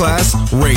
Masterclass Radio,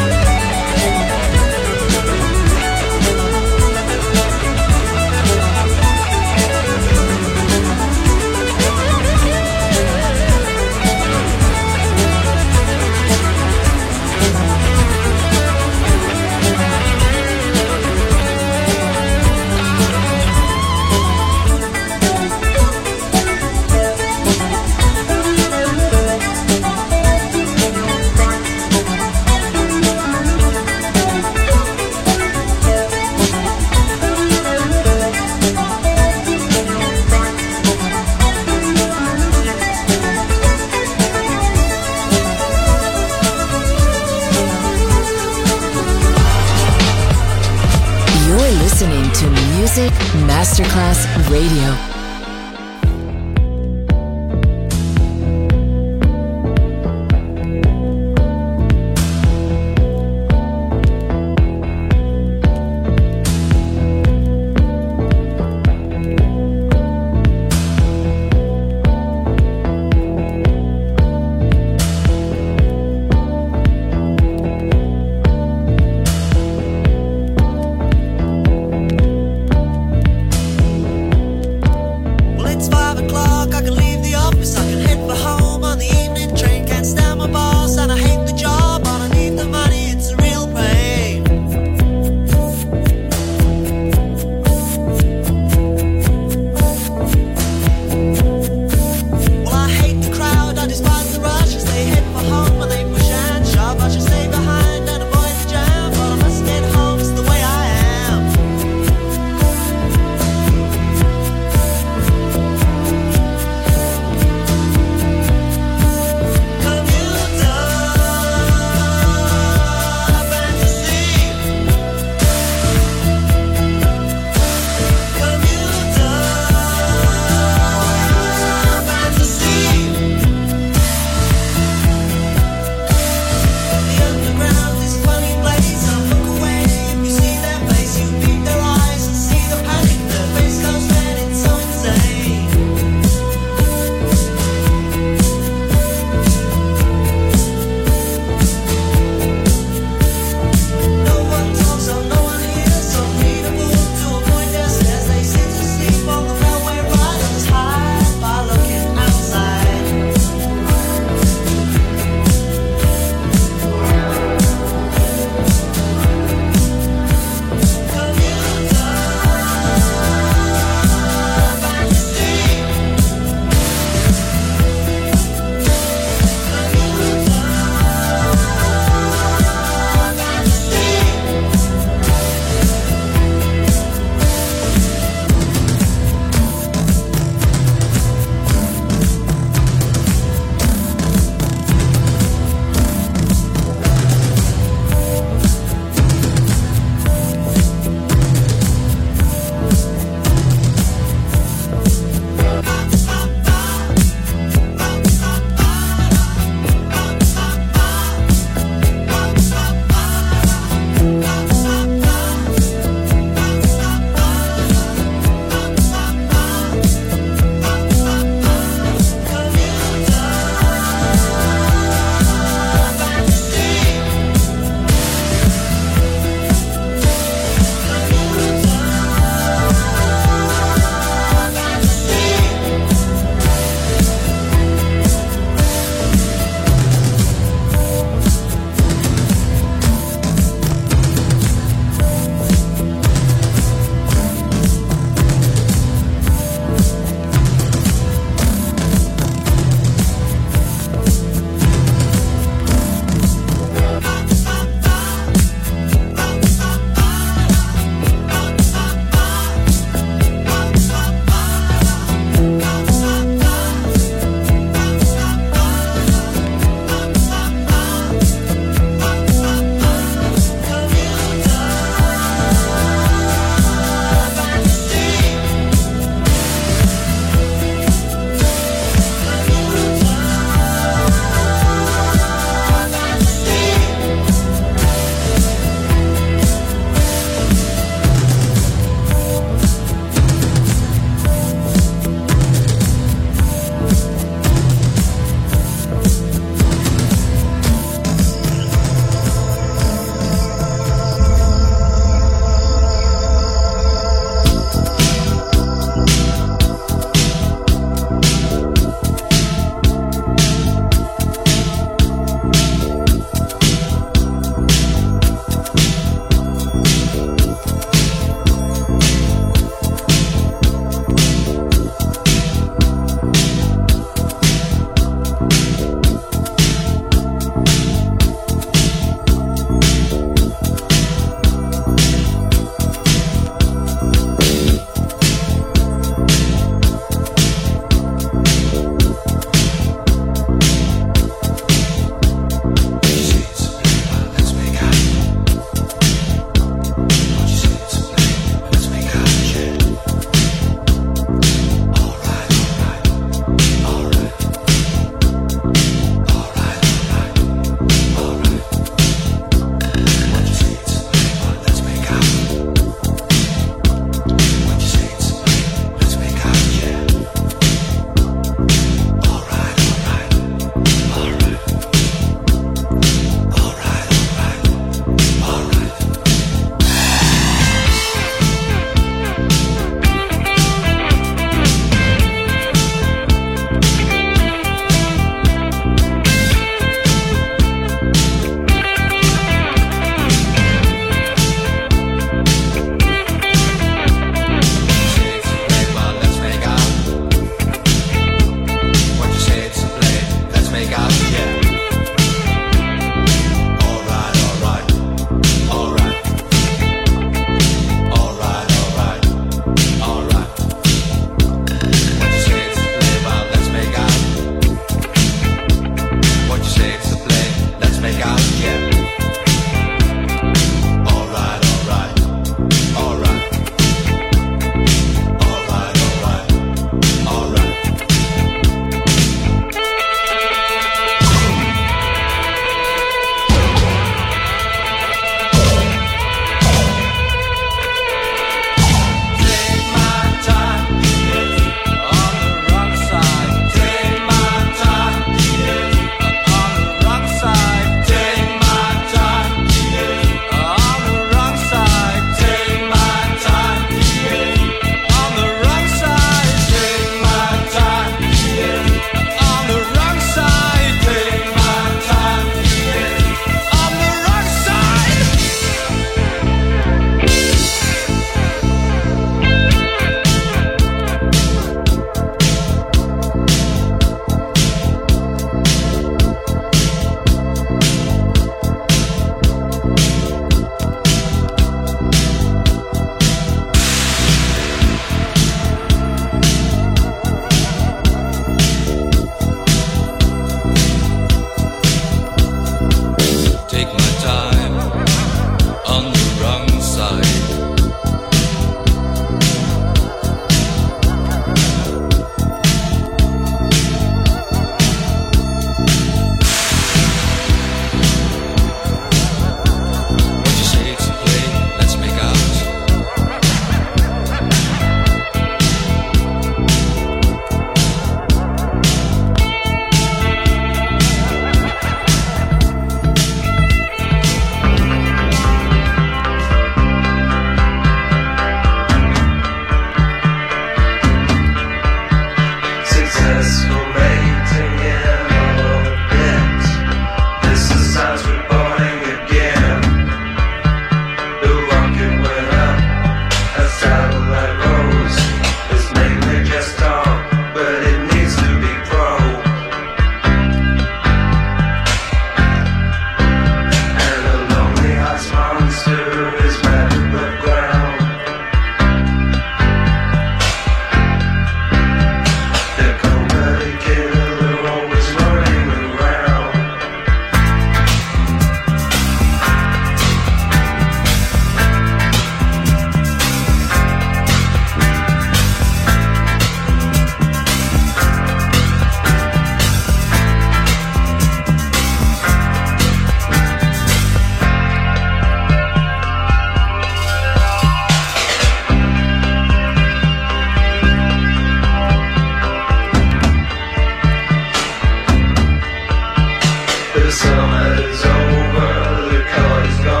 summer's over, the cold is gone.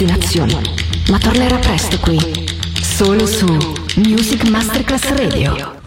Nuove destinazioni, ma tornerà presto qui, solo su Music Masterclass Radio.